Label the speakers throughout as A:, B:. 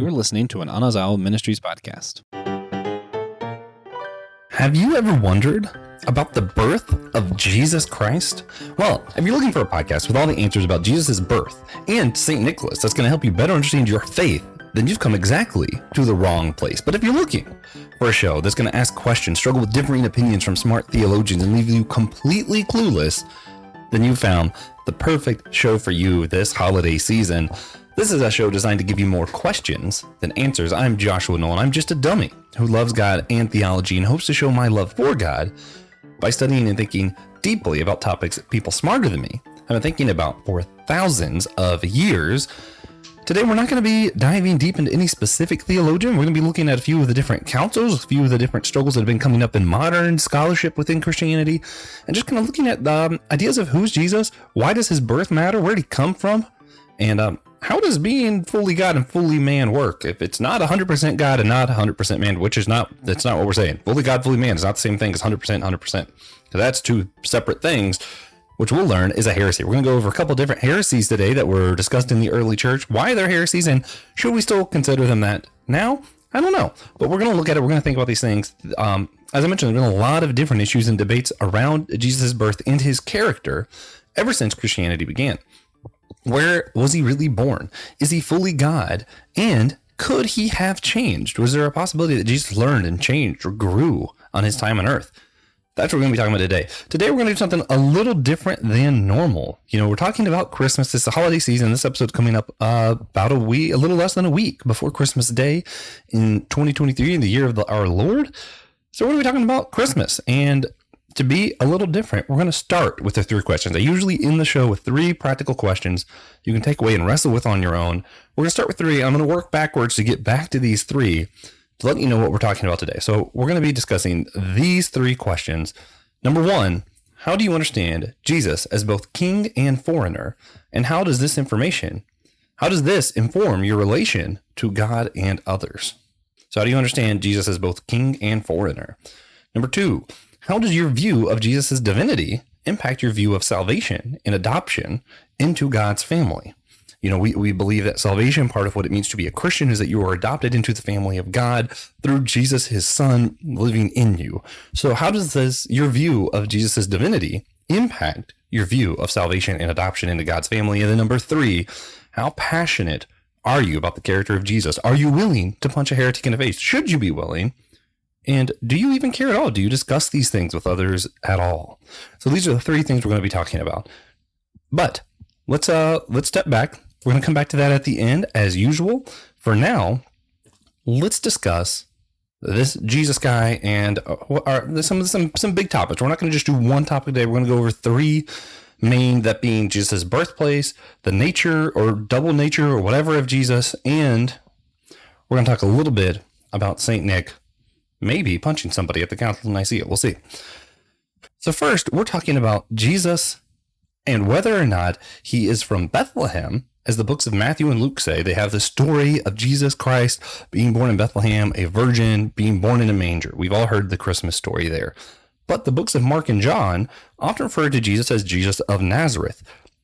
A: You're listening to an Anazao Ministries podcast.
B: Have you ever wondered about the birth of Jesus Christ? Well, if you're looking for a podcast with all the answers about Jesus' birth and St. Nicholas that's going to help you better understand your faith, then you've come exactly to the wrong place. But if you're looking for a show that's going to ask questions, struggle with differing opinions from smart theologians, and leave you completely clueless, then you found the perfect show for you this holiday season. This is a show designed to give you more questions than answers. I'm Joshua Noel. I'm just a dummy who loves God and theology and hopes to show my love for God by studying and thinking deeply about topics that people smarter than me have been thinking about for thousands of years. Today, we're not going to be diving deep into any specific theologian. We're going to be looking at a few of the different councils, a few of the different struggles that have been coming up in modern scholarship within Christianity, and just kind of looking at the um, ideas of who's Jesus, why does his birth matter, where did he come from, and um, how does being fully God and fully man work? If it's not 100% God and not 100% man, which is not, that's not what we're saying. Fully God, fully man is not the same thing as 100%, 100%. Because that's two separate things, which we'll learn is a heresy. We're going to go over a couple different heresies today that were discussed in the early church. Why they're heresies and should we still consider them that now? I don't know. But we're going to look at it. We're going to think about these things. Um, as I mentioned, there's been a lot of different issues and debates around Jesus' birth and his character ever since Christianity began. Where was he really born? Is he fully God? And could he have changed? Was there a possibility that Jesus learned and changed or grew on his time on earth? That's what we're going to be talking about today. Today, we're going to do something a little different than normal. You know, we're talking about Christmas. It's the holiday season. This episode's coming up uh, about a week, a little less than a week before Christmas Day in 2023, in the year of the, our Lord. So, going to be talking about Christmas. And to be a little different, we're going to start with the three questions. I usually end the show with three practical questions you can take away and wrestle with on your own. We're going to start with three. I'm going to work backwards to get back to these three to let you know what we're talking about today. So, we're going to be discussing these three questions. Number one, how do you understand Jesus as both king and foreigner? And how does this information, how does this inform your relation to God and others? So, how do you understand Jesus as both king and foreigner? Number two, how does your view of Jesus' divinity impact your view of salvation and adoption into God's family? You know, we, we believe that salvation, part of what it means to be a Christian, is that you are adopted into the family of God through Jesus, his son, living in you. So, how does this, your view of Jesus' divinity, impact your view of salvation and adoption into God's family? And then, number three, how passionate are you about the character of Jesus? Are you willing to punch a heretic in the face? Should you be willing? And do you even care at all? Do you discuss these things with others at all? So these are the three things we're going to be talking about. But let's uh let's step back. We're going to come back to that at the end as usual. For now, let's discuss this Jesus guy and uh, some some some big topics. We're not going to just do one topic today. We're going to go over three main that being Jesus' birthplace, the nature or double nature or whatever of Jesus, and we're going to talk a little bit about Saint Nick maybe punching somebody at the Council of Nicaea. We'll see. So, first, we're talking about Jesus and whether or not he is from Bethlehem. As the books of Matthew and Luke say, they have the story of Jesus Christ being born in Bethlehem, a virgin being born in a manger. We've all heard the Christmas story there. But the books of Mark and John often refer to Jesus as Jesus of Nazareth.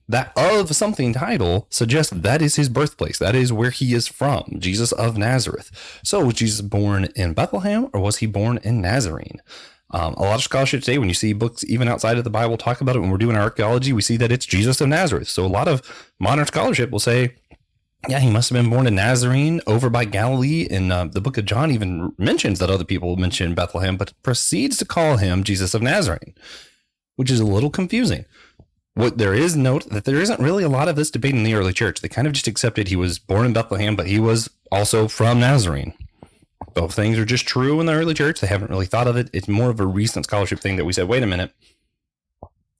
B: That of something title suggests that is his birthplace. That is where he is from, Jesus of Nazareth. So, was Jesus born in Bethlehem or was he born in Nazarene? Um, a lot of scholarship today, when you see books even outside of the Bible talk about it, when we're doing archaeology, we see that it's Jesus of Nazareth. So, a lot of modern scholarship will say, yeah, he must have been born in Nazarene over by Galilee. And uh, the book of John even mentions that other people mention Bethlehem, but proceeds to call him Jesus of Nazarene, which is a little confusing. What there is note that there isn't really a lot of this debate in the early church. They kind of just accepted he was born in Bethlehem, but he was also from Nazarene. Both things are just true in the early church. They haven't really thought of it. It's more of a recent scholarship thing that we said, wait a minute,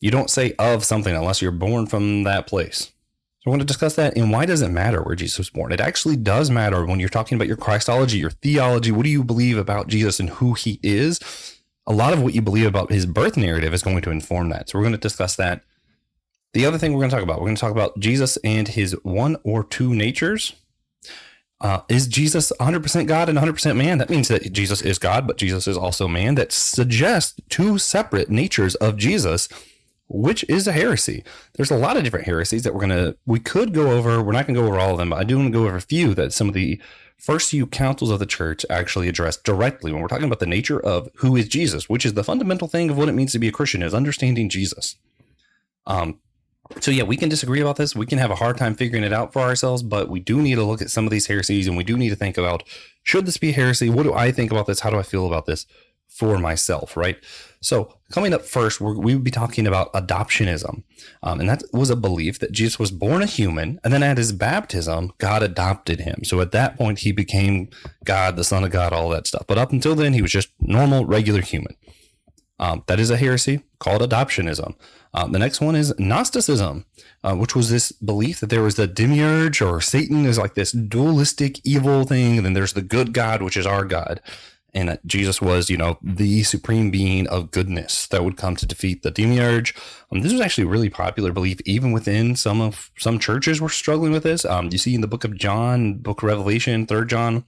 B: you don't say of something unless you're born from that place. So I want to discuss that and why does it matter where Jesus was born? It actually does matter when you're talking about your Christology, your theology. What do you believe about Jesus and who he is? A lot of what you believe about his birth narrative is going to inform that. So we're going to discuss that the other thing we're going to talk about, we're going to talk about Jesus and his one or two natures. Uh, is Jesus 100% God and 100% man? That means that Jesus is God, but Jesus is also man. That suggests two separate natures of Jesus which is a heresy. There's a lot of different heresies that we're gonna we could go over. We're not gonna go over all of them, but I do want to go over a few that some of the first few councils of the church actually address directly when we're talking about the nature of who is Jesus, which is the fundamental thing of what it means to be a Christian is understanding Jesus. Um, so yeah, we can disagree about this. We can have a hard time figuring it out for ourselves, but we do need to look at some of these heresies and we do need to think about should this be heresy? What do I think about this? How do I feel about this for myself? Right. So coming up first, we would be talking about adoptionism, um, and that was a belief that Jesus was born a human, and then at his baptism, God adopted him. So at that point, he became God, the Son of God, all that stuff. But up until then, he was just normal, regular human. Um, that is a heresy called adoptionism. Um, the next one is Gnosticism, uh, which was this belief that there was the demiurge or Satan is like this dualistic evil thing, and then there's the good God, which is our God, and that Jesus was, you know, the supreme being of goodness that would come to defeat the demiurge. Um, this was actually a really popular belief, even within some of some churches were struggling with this. Um, you see in the book of John, book of Revelation, Third John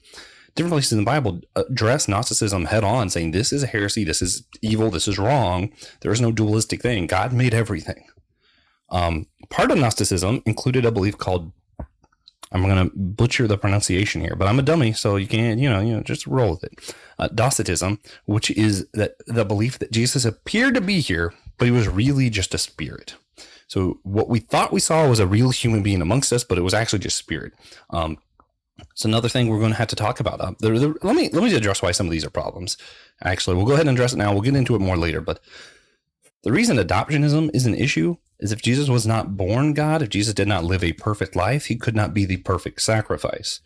B: different places in the Bible address Gnosticism head on, saying this is a heresy, this is evil, this is wrong. There is no dualistic thing. God made everything. Um, part of Gnosticism included a belief called I'm going to butcher the pronunciation here, but I'm a dummy, so you can't, you know, you know, just roll with it. Uh, Docetism, which is that the belief that Jesus appeared to be here, but he was really just a spirit. So what we thought we saw was a real human being amongst us, but it was actually just spirit. Um, it's another thing we're going to have to talk about. Uh, the, the, let me let me address why some of these are problems. Actually, we'll go ahead and address it now. We'll get into it more later. But the reason adoptionism is an issue is if Jesus was not born God, if Jesus did not live a perfect life, he could not be the perfect sacrifice.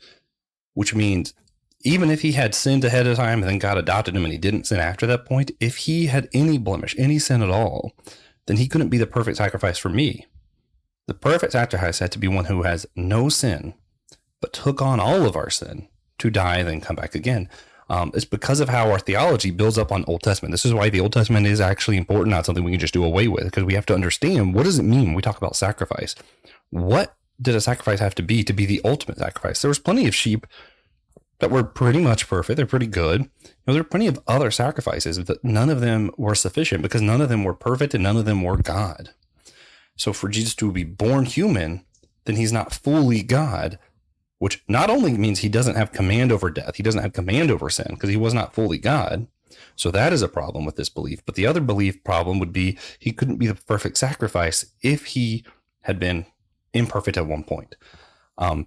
B: Which means even if he had sinned ahead of time and then God adopted him and he didn't sin after that point, if he had any blemish, any sin at all, then he couldn't be the perfect sacrifice for me. The perfect sacrifice had to be one who has no sin but took on all of our sin to die and then come back again. Um, it's because of how our theology builds up on Old Testament. This is why the Old Testament is actually important, not something we can just do away with, because we have to understand what does it mean when we talk about sacrifice. What did a sacrifice have to be to be the ultimate sacrifice? There was plenty of sheep that were pretty much perfect. They're pretty good. You know, there are plenty of other sacrifices, but none of them were sufficient because none of them were perfect and none of them were God. So for Jesus to be born human, then he's not fully God which not only means he doesn't have command over death, he doesn't have command over sin because he was not fully God. So that is a problem with this belief. But the other belief problem would be he couldn't be the perfect sacrifice if he had been imperfect at one point. Um,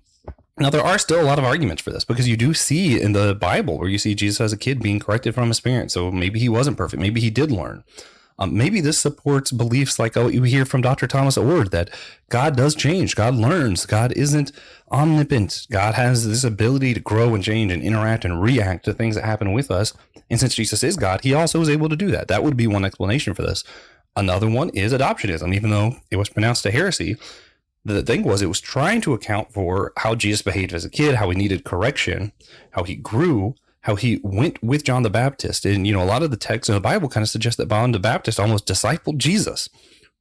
B: now there are still a lot of arguments for this because you do see in the Bible where you see Jesus as a kid being corrected from his parents. So maybe he wasn't perfect. Maybe he did learn. Um, maybe this supports beliefs like what you hear from Dr. Thomas Oord that God does change, God learns, God isn't omnipotent. God has this ability to grow and change and interact and react to things that happen with us. And since Jesus is God, he also is able to do that. That would be one explanation for this. Another one is adoptionism, even though it was pronounced a heresy. The thing was, it was trying to account for how Jesus behaved as a kid, how he needed correction, how he grew, how he went with John the Baptist. And, you know, a lot of the texts in the Bible kind of suggest that John the Baptist almost discipled Jesus.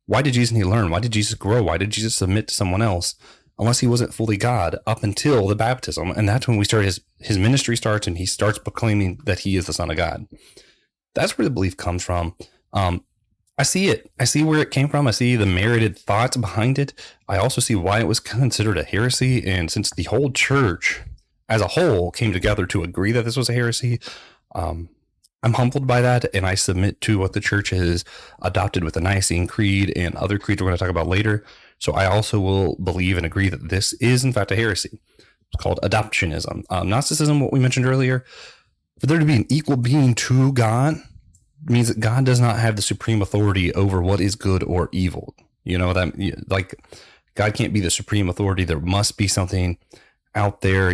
B: Why did Jesus need to learn? Why did Jesus grow? Why did Jesus submit to someone else? Unless he wasn't fully God up until the baptism. And that's when we start his, his ministry starts and he starts proclaiming that he is the son of God. That's where the belief comes from. Um, I see it. I see where it came from. I see the merited thoughts behind it. I also see why it was considered a heresy. And since the whole church as a whole came together to agree that this was a heresy. Um, I'm humbled by that, and I submit to what the church has adopted with the Nicene Creed and other creeds we're going to talk about later. So I also will believe and agree that this is, in fact, a heresy. It's called adoptionism. Um, Gnosticism, what we mentioned earlier, for there to be an equal being to God means that God does not have the supreme authority over what is good or evil. You know, that like God can't be the supreme authority. There must be something out there.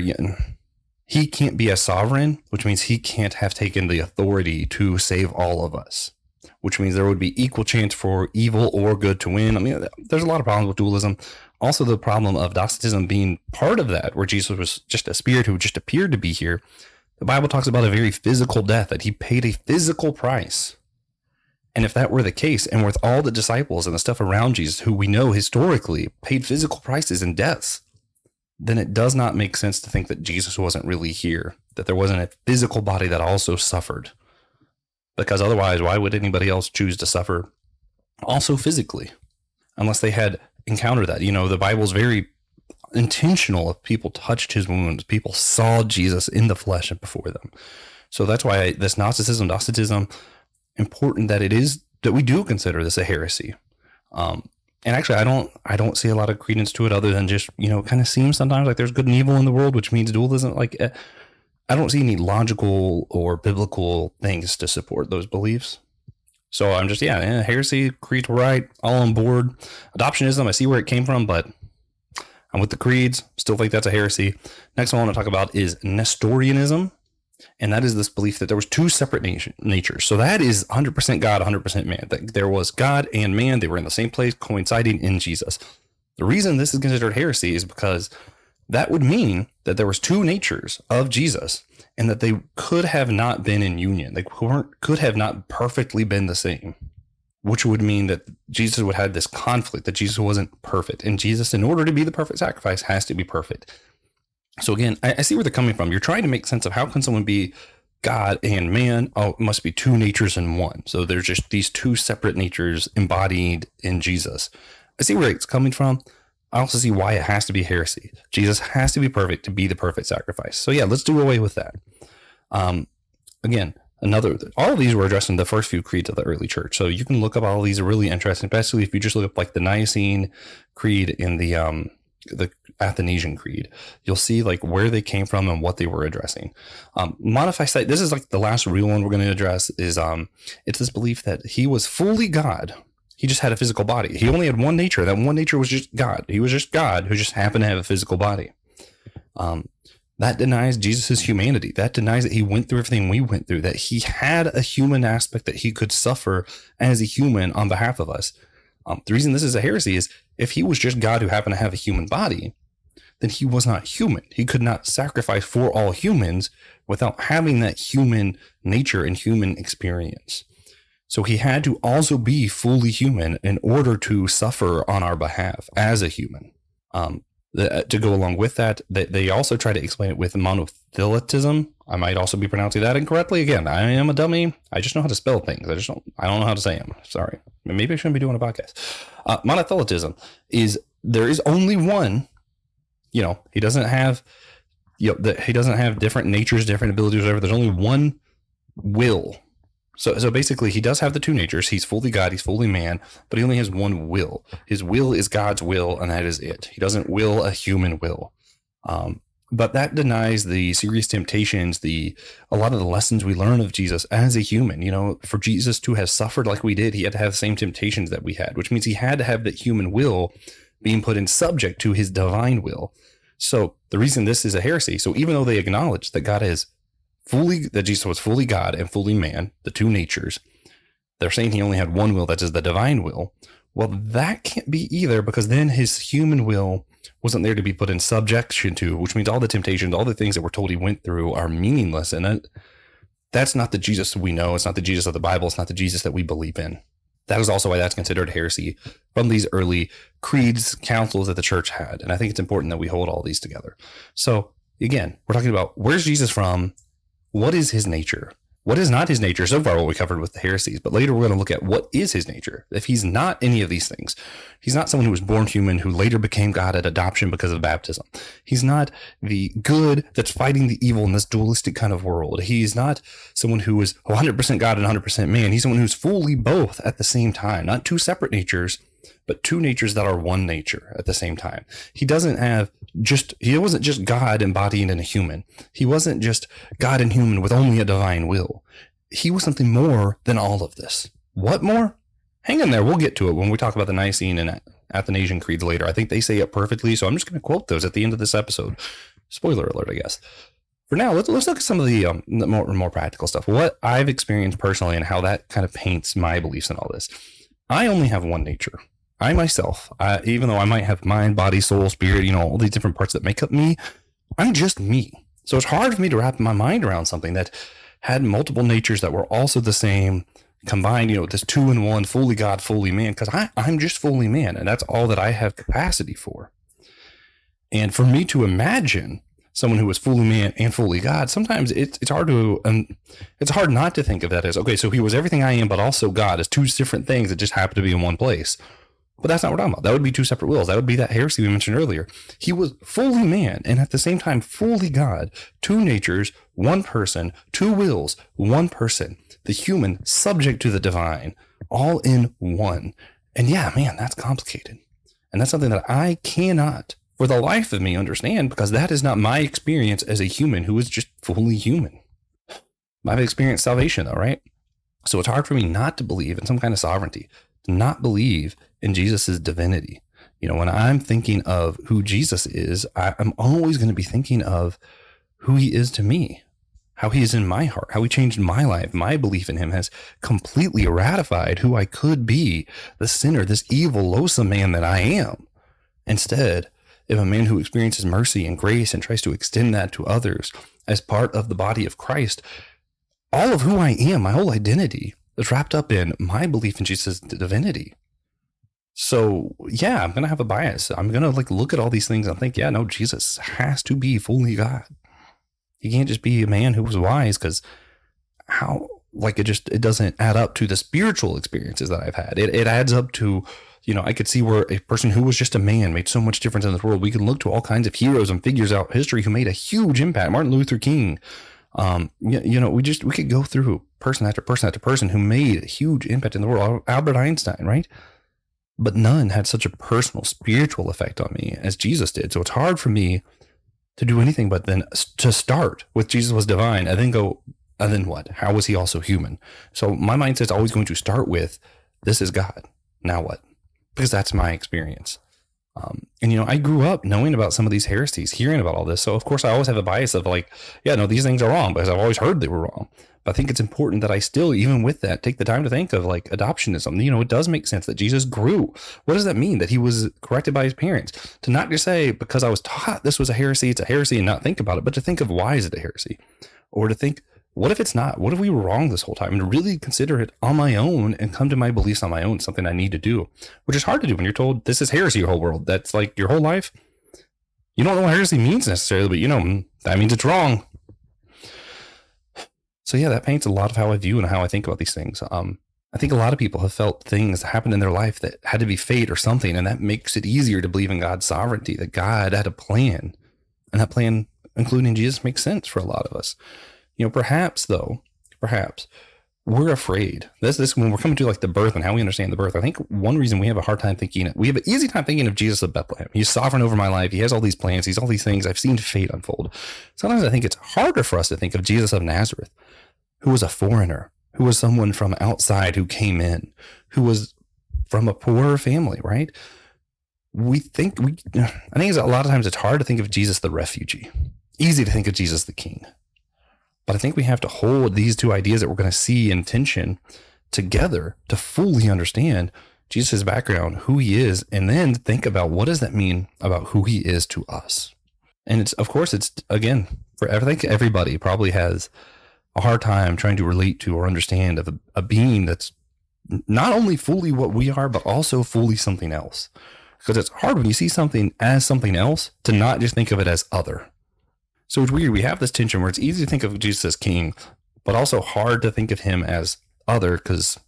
B: He can't be a sovereign, which means he can't have taken the authority to save all of us, which means there would be equal chance for evil or good to win. I mean, there's a lot of problems with dualism. Also, the problem of Docetism being part of that, where Jesus was just a spirit who just appeared to be here. The Bible talks about a very physical death, that he paid a physical price. And if that were the case, and with all the disciples and the stuff around Jesus, who we know historically paid physical prices and deaths, then it does not make sense to think that Jesus wasn't really here, that there wasn't a physical body that also suffered. Because otherwise, why would anybody else choose to suffer also physically, unless they had encountered that. You know, the Bible's very intentional if people touched his wounds, people saw Jesus in the flesh before them. So that's why this Gnosticism, Docetism, important that it is that we do consider this a heresy. Um, and actually, I don't, I don't see a lot of credence to it other than just you know, kind of seems sometimes like there's good and evil in the world, which means dualism. Like, eh, I don't see any logical or biblical things to support those beliefs. So I'm just, yeah, yeah heresy, creeds were right, all on board. Adoptionism, I see where it came from, but I'm with the creeds. Still think that's a heresy. Next one I want to talk about is Nestorianism. And that is this belief that there was two separate natures. So that is 100% God, 100% man. That there was God and man. They were in the same place, coinciding in Jesus. The reason this is considered heresy is because that would mean that there was two natures of Jesus and that they could have not been in union. They weren't, could have not perfectly been the same which would mean that Jesus would have this conflict that Jesus wasn't perfect. And Jesus, in order to be the perfect sacrifice, has to be perfect. So again, I, I see where they're coming from. You're trying to make sense of how can someone be God and man? Oh, it must be two natures in one. So there's just these two separate natures embodied in Jesus. I see where it's coming from. I also see why it has to be heresy. Jesus has to be perfect to be the perfect sacrifice. So yeah, let's do away with that. Um, again, another all of these were addressed in the first few creeds of the early church so you can look up all these are really interesting especially if you just look up like the nicene creed in the um the athanasian creed you'll see like where they came from and what they were addressing. Um monophysite this is like the last real one we're going to address is um it's this belief that he was fully god. He just had a physical body. He only had one nature. That one nature was just god. He was just god who just happened to have a physical body. Um that denies Jesus' humanity. That denies that he went through everything we went through, that he had a human aspect that he could suffer as a human on behalf of us. Um, the reason this is a heresy is if he was just God who happened to have a human body, then he was not human. He could not sacrifice for all humans without having that human nature and human experience. So he had to also be fully human in order to suffer on our behalf as a human. Um, the, uh, to go along with that, they, they also try to explain it with monothelitism. I might also be pronouncing that incorrectly. Again, I am a dummy. I just know how to spell things. I just don't. I don't know how to say them. Sorry. Maybe I shouldn't be doing a podcast. Uh, monothelitism is there is only one. You know, he doesn't have. You know, the, he doesn't have different natures, different abilities, whatever. There's only one will so, so basically, he does have the two natures. He's fully God, he's fully man, but he only has one will. His will is God's will, and that is it. He doesn't will a human will. Um, but that denies the serious temptations, the a lot of the lessons we learn of Jesus as a human. You know, for Jesus to have suffered like we did, he had to have the same temptations that we had, which means he had to have that human will being put in subject to his divine will. So the reason this is a heresy, so even though they acknowledge that God is fully that Jesus was fully God and fully man, the two natures. They're saying he only had one will, that is the divine will. Well, that can't be either because then his human will wasn't there to be put in subjection to, which means all the temptations, all the things that we're told he went through are meaningless. And that, that's not the Jesus we know. It's not the Jesus of the Bible. It's not the Jesus that we believe in. That is also why that's considered heresy from these early creeds, councils that the church had. And I think it's important that we hold all these together. So again, we're talking about where's Jesus from? What is his nature? What is not his nature? So far, what we covered with the heresies, but later we're going to look at what is his nature. If he's not any of these things, he's not someone who was born human who later became God at adoption because of baptism. He's not the good that's fighting the evil in this dualistic kind of world. He's not someone who is 100% God and 100% man. He's someone who's fully both at the same time, not two separate natures, but two natures that are one nature at the same time. He doesn't have just, he wasn't just God embodied in a human. He wasn't just God and human with only a divine will. He was something more than all of this. What more? Hang in there. We'll get to it when we talk about the Nicene and Athanasian creeds later. I think they say it perfectly. So I'm just going to quote those at the end of this episode. Spoiler alert, I guess. For now, let's, let's look at some of the, um, the more, more practical stuff. What I've experienced personally and how that kind of paints my beliefs in all this. I only have one nature. I myself, I, even though I might have mind, body, soul, spirit, you know, all these different parts that make up me, I'm just me. So it's hard for me to wrap my mind around something that had multiple natures that were also the same, combined, you know, this two in one, fully God, fully man, because I'm just fully man, and that's all that I have capacity for. And for me to imagine someone who was fully man and fully God, sometimes it's it's hard to um, it's hard not to think of that as okay, so he was everything I am, but also God as two different things that just happen to be in one place. But that's not what I'm about. That would be two separate wills. That would be that heresy we mentioned earlier. He was fully man and at the same time fully God. Two natures, one person, two wills, one person. The human subject to the divine, all in one. And yeah, man, that's complicated. And that's something that I cannot, for the life of me, understand because that is not my experience as a human who is just fully human. I've experienced salvation, though, right? So it's hard for me not to believe in some kind of sovereignty, not believe in Jesus' divinity. You know, when I'm thinking of who Jesus is, I, I'm always going to be thinking of who he is to me, how he is in my heart, how he changed my life. My belief in him has completely ratified who I could be, the sinner, this evil, loathsome man that I am. Instead, if a man who experiences mercy and grace and tries to extend that to others as part of the body of Christ, all of who I am, my whole identity, is wrapped up in my belief in Jesus' divinity. So yeah, I'm gonna have a bias. I'm gonna like look at all these things and think, yeah, no, Jesus has to be fully God. He can't just be a man who was wise because how like it just it doesn't add up to the spiritual experiences that I've had. It it adds up to you know, I could see where a person who was just a man made so much difference in this world. We can look to all kinds of heroes and figures out history who made a huge impact. Martin Luther King, um, you, you know, we just we could go through person after person after person who made a huge impact in the world. Albert Einstein, right? But none had such a personal, spiritual effect on me as Jesus did. So it's hard for me to do anything but then to start with Jesus was divine and then go, and then what? How was he also human? So my mindset is always going to start with, this is God. Now what? Because that's my experience. Um, and you know, I grew up knowing about some of these heresies, hearing about all this. So of course, I always have a bias of like, yeah, no, these things are wrong because I've always heard they were wrong. But I think it's important that I still, even with that, take the time to think of like adoptionism. You know, it does make sense that Jesus grew. What does that mean? That he was corrected by his parents. To not just say because I was taught this was a heresy, it's a heresy, and not think about it, but to think of why is it a heresy, or to think what if it's not? What if we were wrong this whole time? And really consider it on my own and come to my beliefs on my own, something I need to do, which is hard to do when you're told this is heresy your whole world. That's like your whole life. You don't know what heresy means necessarily, but you know, mm, that means it's wrong. So yeah, that paints a lot of how I view and how I think about these things. Um, I think a lot of people have felt things happen in their life that had to be fate or something, and that makes it easier to believe in God's sovereignty, that God had a plan. And that plan, including Jesus, makes sense for a lot of us. You know, perhaps though, perhaps we're afraid. This this when we're coming to like the birth and how we understand the birth. I think one reason we have a hard time thinking we have an easy time thinking of Jesus of Bethlehem. He's sovereign over my life. He has all these plans. He's all these things. I've seen fate unfold. Sometimes I think it's harder for us to think of Jesus of Nazareth, who was a foreigner, who was someone from outside who came in, who was from a poorer family, right? We think we I think a lot of times it's hard to think of Jesus the refugee. Easy to think of Jesus the king. But I think we have to hold these two ideas that we're going to see in tension together to fully understand Jesus' background, who he is, and then think about what does that mean about who he is to us. And it's of course it's again for I think everybody probably has a hard time trying to relate to or understand of a, a being that's not only fully what we are, but also fully something else. Because it's hard when you see something as something else to not just think of it as other. So it's weird. We have this tension where it's easy to think of Jesus as king, but also hard to think of him as other because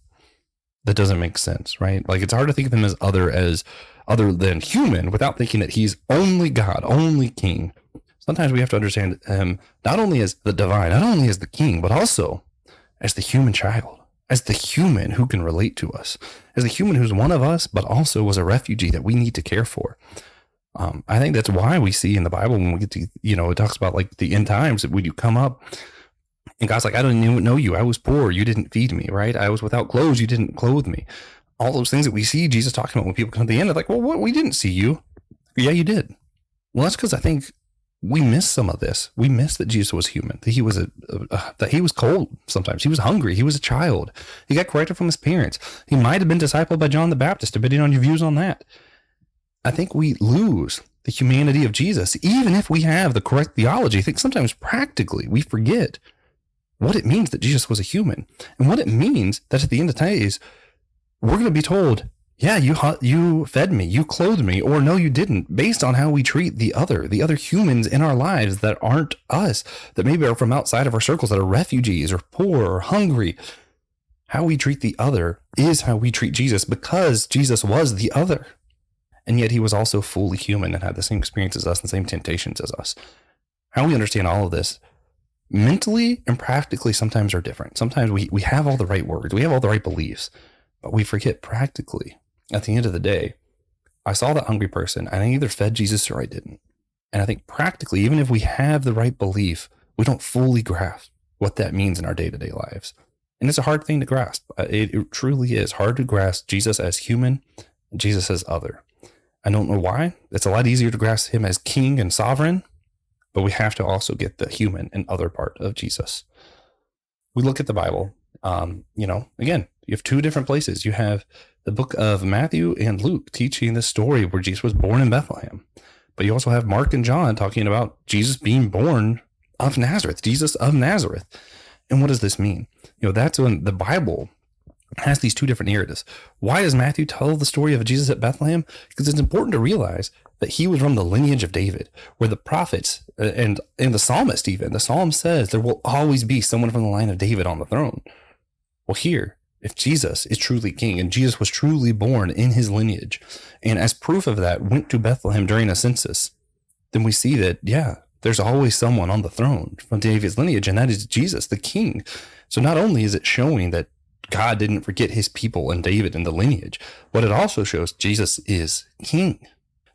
B: that doesn't make sense, right? Like it's hard to think of him as other as other than human without thinking that he's only God, only king. Sometimes we have to understand him not only as the divine, not only as the king, but also as the human child, as the human who can relate to us, as the human who's one of us, but also was a refugee that we need to care for. Um, I think that's why we see in the Bible when we get to, you know, it talks about like the end times that when you come up and God's like, I didn't even know you. I was poor. You didn't feed me, right? I was without clothes. You didn't clothe me. All those things that we see Jesus talking about when people come to the end, they're like, well, what? We didn't see you. Yeah, you did. Well, that's because I think we miss some of this. We miss that Jesus was human, that he was a, a, that he was cold sometimes. He was hungry. He was a child. He got corrected from his parents. He might have been discipled by John the Baptist, depending on your views on that. I think we lose the humanity of Jesus, even if we have the correct theology. I think sometimes practically we forget what it means that Jesus was a human and what it means that at the end of the days, we're going to be told yeah, you you fed me, you clothed me, or no, you didn't, based on how we treat the other, the other humans in our lives that aren't us, that maybe are from outside of our circles, that are refugees or poor or hungry. How we treat the other is how we treat Jesus because Jesus was the other. And yet he was also fully human and had the same experience as us and the same temptations as us. How we understand all of this mentally and practically sometimes are different. Sometimes we, we have all the right words, we have all the right beliefs, but we forget practically at the end of the day, I saw that hungry person and I either fed Jesus or I didn't. And I think practically, even if we have the right belief, we don't fully grasp what that means in our day to day lives. And it's a hard thing to grasp. Uh, it, it, truly is hard to grasp Jesus as human, Jesus as other. I don't know why. It's a lot easier to grasp him as king and sovereign, but we have to also get the human and other part of Jesus. We look at the Bible, um, you know, again, you have two different places. You have the book of Matthew and Luke teaching the story where Jesus was born in Bethlehem. But you also have Mark and John talking about Jesus being born of Nazareth, Jesus of Nazareth. And what does this mean? You know, that's when the Bible has these two different narratives. Why does Matthew tell the story of Jesus at Bethlehem? Because it's important to realize that he was from the lineage of David, where the prophets uh, and and the psalmist even the psalm says there will always be someone from the line of David on the throne. Well, here if Jesus is truly king and Jesus was truly born in his lineage, and as proof of that went to Bethlehem during a census, then we see that, yeah, there's always someone on the throne from David's lineage, and that is Jesus, the king. So not only is it showing that God didn't forget his people and David and the lineage, but it also shows Jesus is king.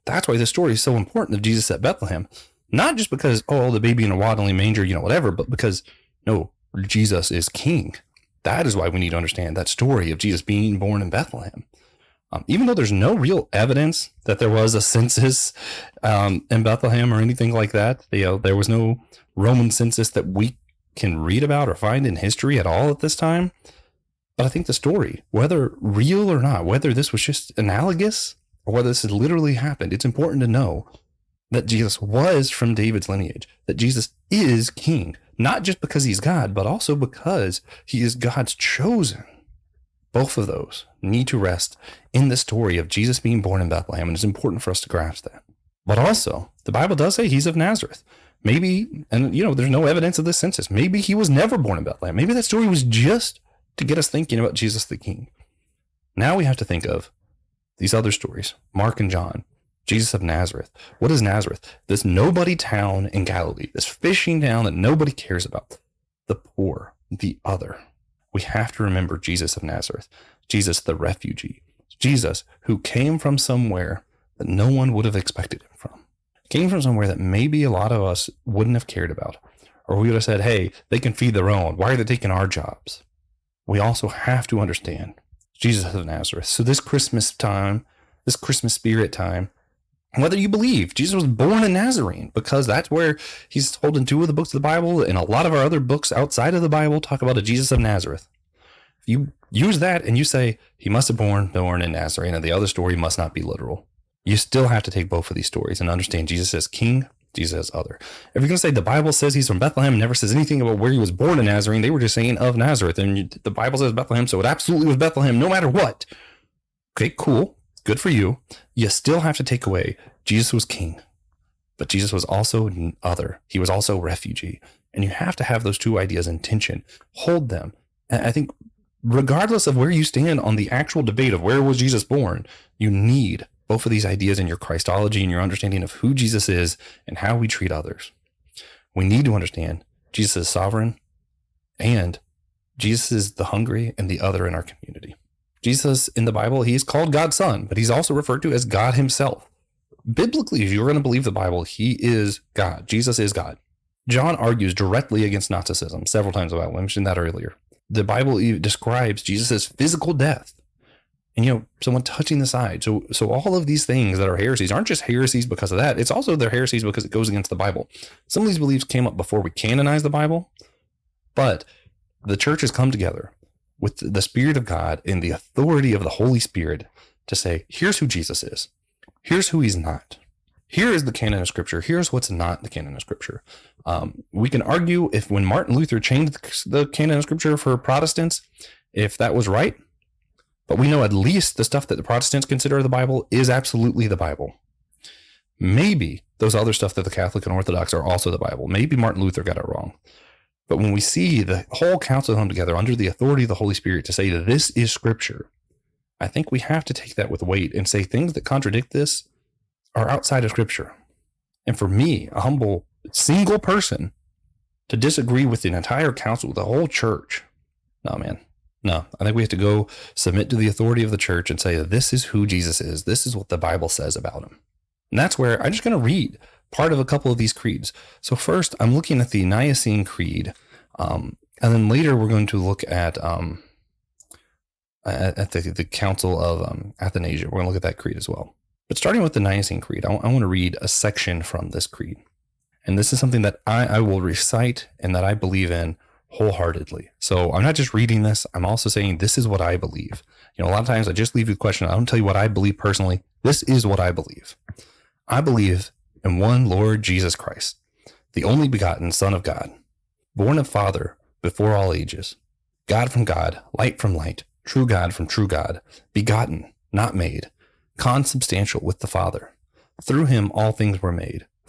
B: That's why this story is so important of Jesus at Bethlehem. Not just because, oh, the baby in a waddling manger, you know, whatever, but because, no, Jesus is king. That is why we need to understand that story of Jesus being born in Bethlehem. Um, even though there's no real evidence that there was a census um, in Bethlehem or anything like that, you know, there was no Roman census that we can read about or find in history at all at this time. But I think the story, whether real or not, whether this was just analogous or whether this had literally happened, it's important to know that Jesus was from David's lineage, that Jesus is king, not just because he's God, but also because he is God's chosen. Both of those need to rest in the story of Jesus being born in Bethlehem, and it's important for us to grasp that. But also, the Bible does say he's of Nazareth. Maybe, and you know, there's no evidence of this census. Maybe he was never born in Bethlehem. Maybe that story was just to get us thinking about Jesus the King. Now we have to think of these other stories, Mark and John, Jesus of Nazareth. What is Nazareth? This nobody town in Galilee, this fishing town that nobody cares about. The poor, the other. We have to remember Jesus of Nazareth, Jesus the refugee, Jesus who came from somewhere that no one would have expected him from. Came from somewhere that maybe a lot of us wouldn't have cared about. Or we would have said, hey, they can feed their own. Why are they taking our jobs? We also have to understand Jesus of Nazareth. So this Christmas time, this Christmas spirit time, whether you believe Jesus was born a Nazarene, because that's where he's told in two of the books of the Bible, and a lot of our other books outside of the Bible talk about a Jesus of Nazareth. If you use that and you say he must have born born in Nazarene, and the other story must not be literal, you still have to take both of these stories and understand Jesus as king, Jesus other. If you're going to say the Bible says he's from Bethlehem never says anything about where he was born in Nazarene, they were just saying of Nazareth, and the Bible says Bethlehem, so it absolutely was Bethlehem, no matter what. Okay, cool good for you. You still have to take away Jesus was king, but Jesus was also other. He was also refugee. And you have to have those two ideas in tension, hold them. And I think, regardless of where you stand on the actual debate of where was Jesus born, you need both of these ideas in your Christology and your understanding of who Jesus is and how we treat others. We need to understand Jesus is sovereign and Jesus is the hungry and the other in our community. Jesus in the Bible, he's called God's son, but he's also referred to as God himself. Biblically, if you're going to believe the Bible, he is God. Jesus is God. John argues directly against Gnosticism several times about. I mentioned that earlier. The Bible describes Jesus' physical death. And you know, someone touching the side. So so all of these things that are heresies aren't just heresies because of that. It's also they're heresies because it goes against the Bible. Some of these beliefs came up before we canonized the Bible, but the church has come together with the Spirit of God and the authority of the Holy Spirit to say, here's who Jesus is, here's who he's not. Here is the canon of Scripture. Here's what's not the canon of Scripture. Um, we can argue if when Martin Luther changed the canon of Scripture for Protestants, if that was right. But we know at least the stuff that the Protestants consider the Bible is absolutely the Bible. Maybe those other stuff that the Catholic and Orthodox are also the Bible. Maybe Martin Luther got it wrong. But when we see the whole council come together under the authority of the Holy Spirit to say that this is Scripture, I think we have to take that with weight and say things that contradict this are outside of Scripture. And for me, a humble single person, to disagree with an entire council, the whole church, no, man. No, I think we have to go submit to the authority of the church and say, this is who Jesus is. This is what the Bible says about him. And that's where I'm just going to read part of a couple of these creeds. So, first, I'm looking at the Nicene Creed. Um, and then later, we're going to look at, um, at, the, the Council of um, Athanasius. We're going to look at that creed as well. But starting with the Nicene Creed, I, w- I want to read a section from this creed. And this is something that I, I will recite and that I believe in wholeheartedly. So I'm not just reading this, I'm also saying this is what I believe. You know, a lot of times I just leave you the question. I don't tell you what I believe personally. This is what I believe. I believe in one Lord Jesus Christ, the only begotten Son of God, born of Father before all ages, God from God, light from light, true God from true God, begotten, not made, consubstantial with the Father. Through him all things were made.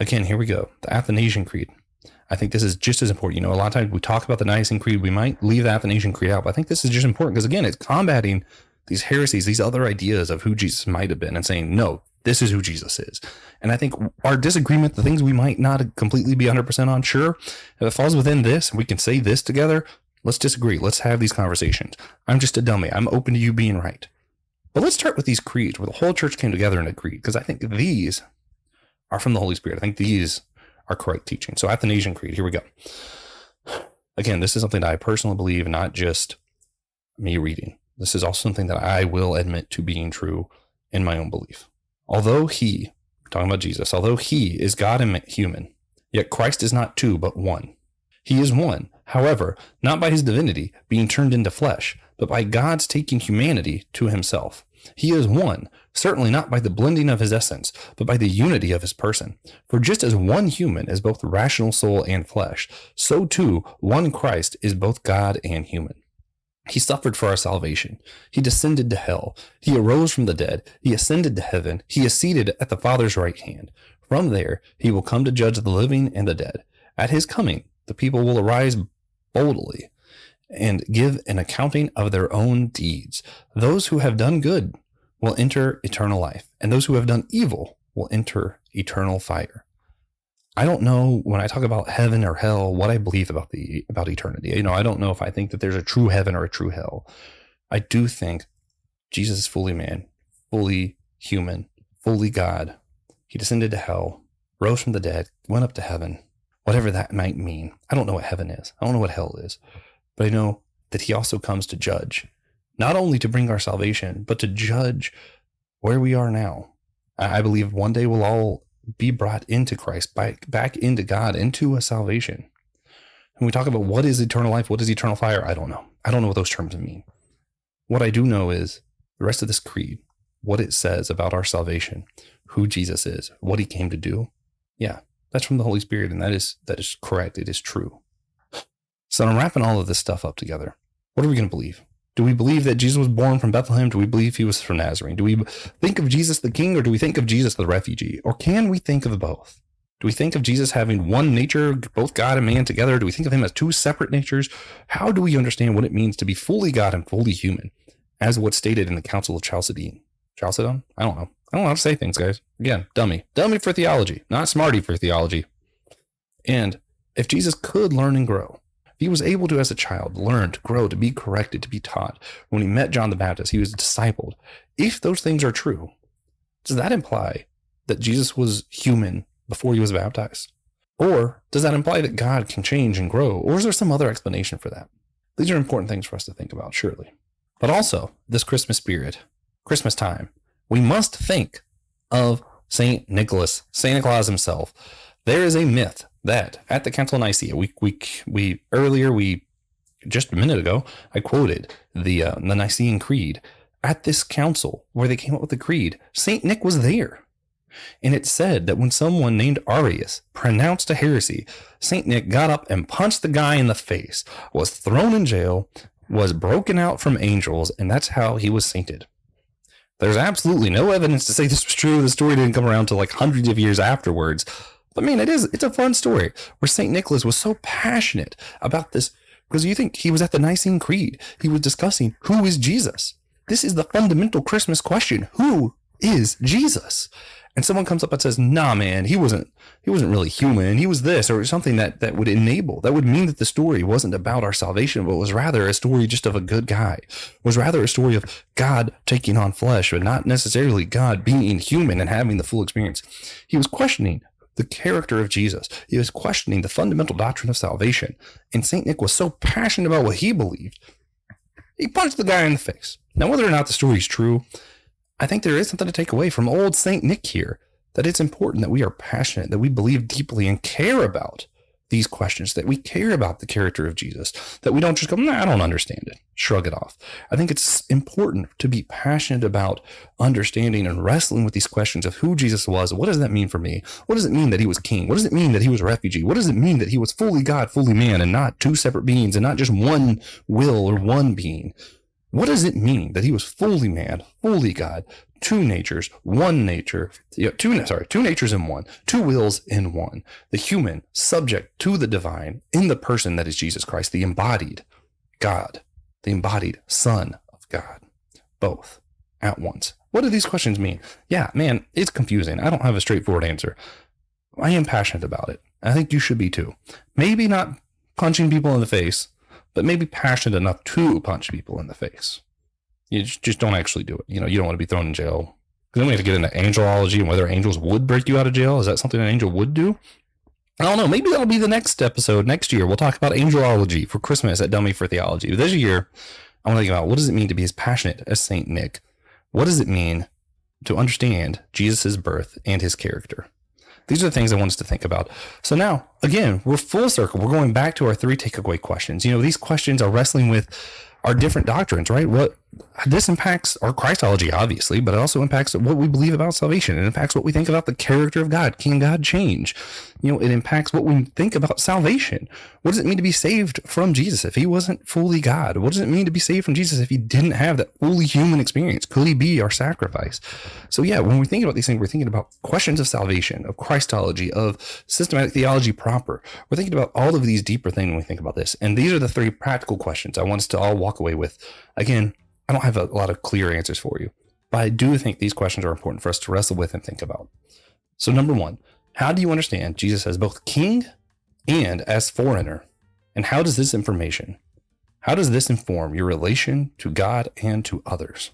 B: Again, here we go. The Athanasian Creed. I think this is just as important. You know, a lot of times we talk about the Nicene Creed, we might leave the Athanasian Creed out, but I think this is just important because, again, it's combating these heresies, these other ideas of who Jesus might have been, and saying, no, this is who Jesus is. And I think our disagreement, the things we might not completely be 100% on, sure, if it falls within this, we can say this together, let's disagree. Let's have these conversations. I'm just a dummy. I'm open to you being right. But let's start with these creeds where the whole church came together and agreed, because I think these are from the Holy Spirit. I think these are correct teaching. So Athanasian Creed, here we go. Again, this is something that I personally believe, not just me reading. This is also something that I will admit to being true in my own belief. Although he, talking about Jesus, although he is God and human, yet Christ is not two, but one. He is one, however, not by his divinity being turned into flesh, but by God's taking humanity to himself. He is one, certainly not by the blending of his essence, but by the unity of his person. For just as one human is both rational soul and flesh, so too one Christ is both God and human. He suffered for our salvation. He descended to hell. He arose from the dead. He ascended to heaven. He is seated at the Father's right hand. From there, he will come to judge the living and the dead. At his coming, the people will arise boldly and give an accounting of their own deeds. Those who have done good will enter eternal life, and those who have done evil will enter eternal fire. I don't know when I talk about heaven or hell what I believe about the about eternity. You know, I don't know if I think that there's a true heaven or a true hell. I do think Jesus is fully man, fully human, fully God. He descended to hell, rose from the dead, went up to heaven, whatever that might mean. I don't know what heaven is. I don't know what hell is. But I know that he also comes to judge, not only to bring our salvation, but to judge where we are now. I believe one day we'll all be brought into Christ, back, into God, into a salvation. When we talk about what is eternal life, what is eternal fire, I don't know. I don't know what those terms mean. What I do know is the rest of this creed, what it says about our salvation, who Jesus is, what he came to do. Yeah, that's from the Holy Spirit, and that is that is correct. It is true. So I'm wrapping all of this stuff up together. What are we going to believe? Do we believe that Jesus was born from Bethlehem? Do we believe he was from Nazarene? Do we think of Jesus the king or do we think of Jesus the refugee? Or can we think of both? Do we think of Jesus having one nature, both God and man together? Do we think of him as two separate natures? How do we understand what it means to be fully God and fully human, as what's stated in the Council of Chalcedon? Chalcedon? I don't know. I don't know how to say things, guys. Again, dummy. Dummy for theology, not smarty for theology. And if Jesus could learn and grow, he was able to, as a child, learn to grow, to be corrected, to be taught. When he met John the Baptist, he was discipled. If those things are true, does that imply that Jesus was human before he was baptized? Or does that imply that God can change and grow? Or is there some other explanation for that? These are important things for us to think about, surely. But also, this Christmas spirit, Christmas time, we must think of St. Nicholas, Santa Claus himself. There is a myth that at the Council of Nicaea, we, we, we earlier, we just a minute ago, I quoted the, uh, the Nicene Creed. At this council where they came up with the creed, St. Nick was there. And it said that when someone named Arius pronounced a heresy, St. Nick got up and punched the guy in the face, was thrown in jail, was broken out from angels, and that's how he was sainted. There's absolutely no evidence to say this was true. The story didn't come around till like hundreds of years afterwards. But man, it is it's a fun story where St. Nicholas was so passionate about this because you think he was at the Nicene Creed. He was discussing who is Jesus. This is the fundamental Christmas question. Who is Jesus? And someone comes up and says, "Nah, man, he wasn't. He wasn't really human. He was this, or something that that would enable. That would mean that the story wasn't about our salvation, but was rather a story just of a good guy. Was rather a story of God taking on flesh, but not necessarily God being human and having the full experience. He was questioning the character of Jesus. He was questioning the fundamental doctrine of salvation. And St. Nick was so passionate about what he believed, he punched the guy in the face. Now, whether or not the story is true, I think there is something to take away from old St. Nick here that it's important that we are passionate, that we believe deeply and care about these questions, that we care about the character of Jesus, that we don't just go, nah, I don't understand it, shrug it off. I think it's important to be passionate about understanding and wrestling with these questions of who Jesus was. What does that mean for me? What does it mean that he was king? What does it mean that he was a refugee? What does it mean that he was fully God, fully man, and not two separate beings and not just one will or one being? What does it mean that he was fully man, fully God, two natures, one nature, two sorry, two natures in one, two wills in one, the human subject to the divine in the person that is Jesus Christ, the embodied God, the embodied Son of God, both at once. What do these questions mean? Yeah, man, it's confusing. I don't have a straightforward answer. I am passionate about it. I think you should be too. Maybe not punching people in the face, but maybe passionate enough to punch people in the face. You just don't actually do it. You know, you don't want to be thrown in jail. Then we have to get into angelology and whether angels would break you out of jail. Is that something an angel would do? I don't know. Maybe that'll be the next episode next year. We'll talk about angelology for Christmas at Dummy for Theology. This year, I want to think about what does it mean to be as passionate as Saint Nick? What does it mean to understand Jesus' birth and his character? These are the things I want us to think about. So now, again, we're full circle. We're going back to our three takeaway questions. You know, these questions are wrestling with our different doctrines, right? What this impacts our Christology, obviously, but it also impacts what we believe about salvation. It impacts what we think about the character of God. Can God change? You know, it impacts what we think about salvation. What does it mean to be saved from Jesus if he wasn't fully God? What does it mean to be saved from Jesus if he didn't have that fully human experience? Could he be our sacrifice? So, yeah, when we think about these things, we're thinking about questions of salvation, of Christology, of systematic theology proper. We're thinking about all of these deeper things when we think about this. And these are the three practical questions I want us to all walk away with. Again, I don't have a lot of clear answers for you, but I do think these questions are important for us to wrestle with and think about. So, number one, how do you understand Jesus as both king and as foreigner? And how does this information, how does this inform your relation to God and to others?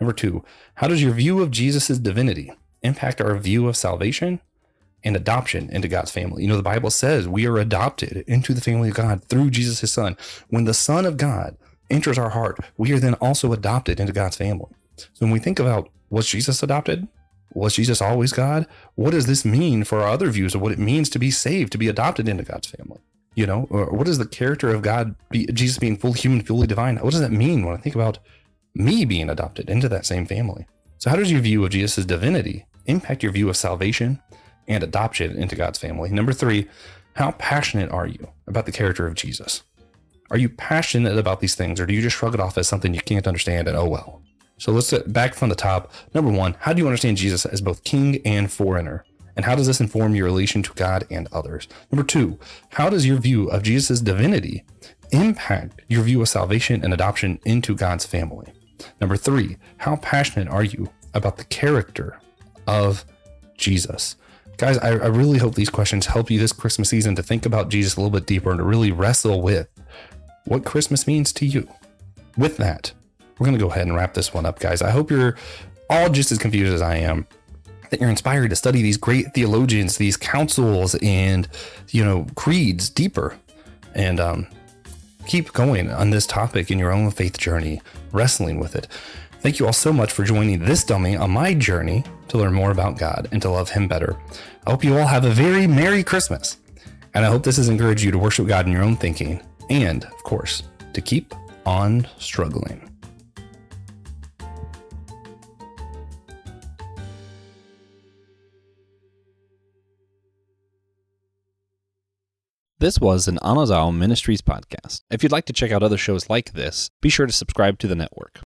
B: Number two, how does your view of Jesus' divinity impact our view of salvation and adoption into God's family? You know, the Bible says we are adopted into the family of God through Jesus, his son. When the Son of God enters our heart, we are then also adopted into God's family. So when we think about was Jesus adopted? Was Jesus always God? What does this mean for our other views of what it means to be saved, to be adopted into God's family? You know, what is the character of God, be, Jesus being fully human, fully divine? What does that mean when I think about me being adopted into that same family? So, how does your view of Jesus' divinity impact your view of salvation and adoption into God's family? Number three, how passionate are you about the character of Jesus? Are you passionate about these things or do you just shrug it off as something you can't understand and oh well? So let's get back from the top. Number one, how do you understand Jesus as both king and foreigner? And how does this inform your relation to God and others? Number two, how does your view of Jesus' divinity impact your view of salvation and adoption into God's family? Number three, how passionate are you about the character of Jesus? Guys, I, I really hope these questions help you this Christmas season to think about Jesus a little bit deeper and to really wrestle with what Christmas means to you. With that, we're going to go ahead and wrap this one up, guys. I hope you're all just as confused as I am. That you're inspired to study these great theologians, these councils, and you know creeds deeper, and um, keep going on this topic in your own faith journey, wrestling with it. Thank you all so much for joining this dummy on my journey to learn more about God and to love Him better. I hope you all have a very Merry Christmas. And I hope this has encouraged you to worship God in your own thinking and, of course, to keep on struggling.
A: This was an Anazao Ministries podcast. If you'd like to check out other shows like this, be sure to subscribe to the network.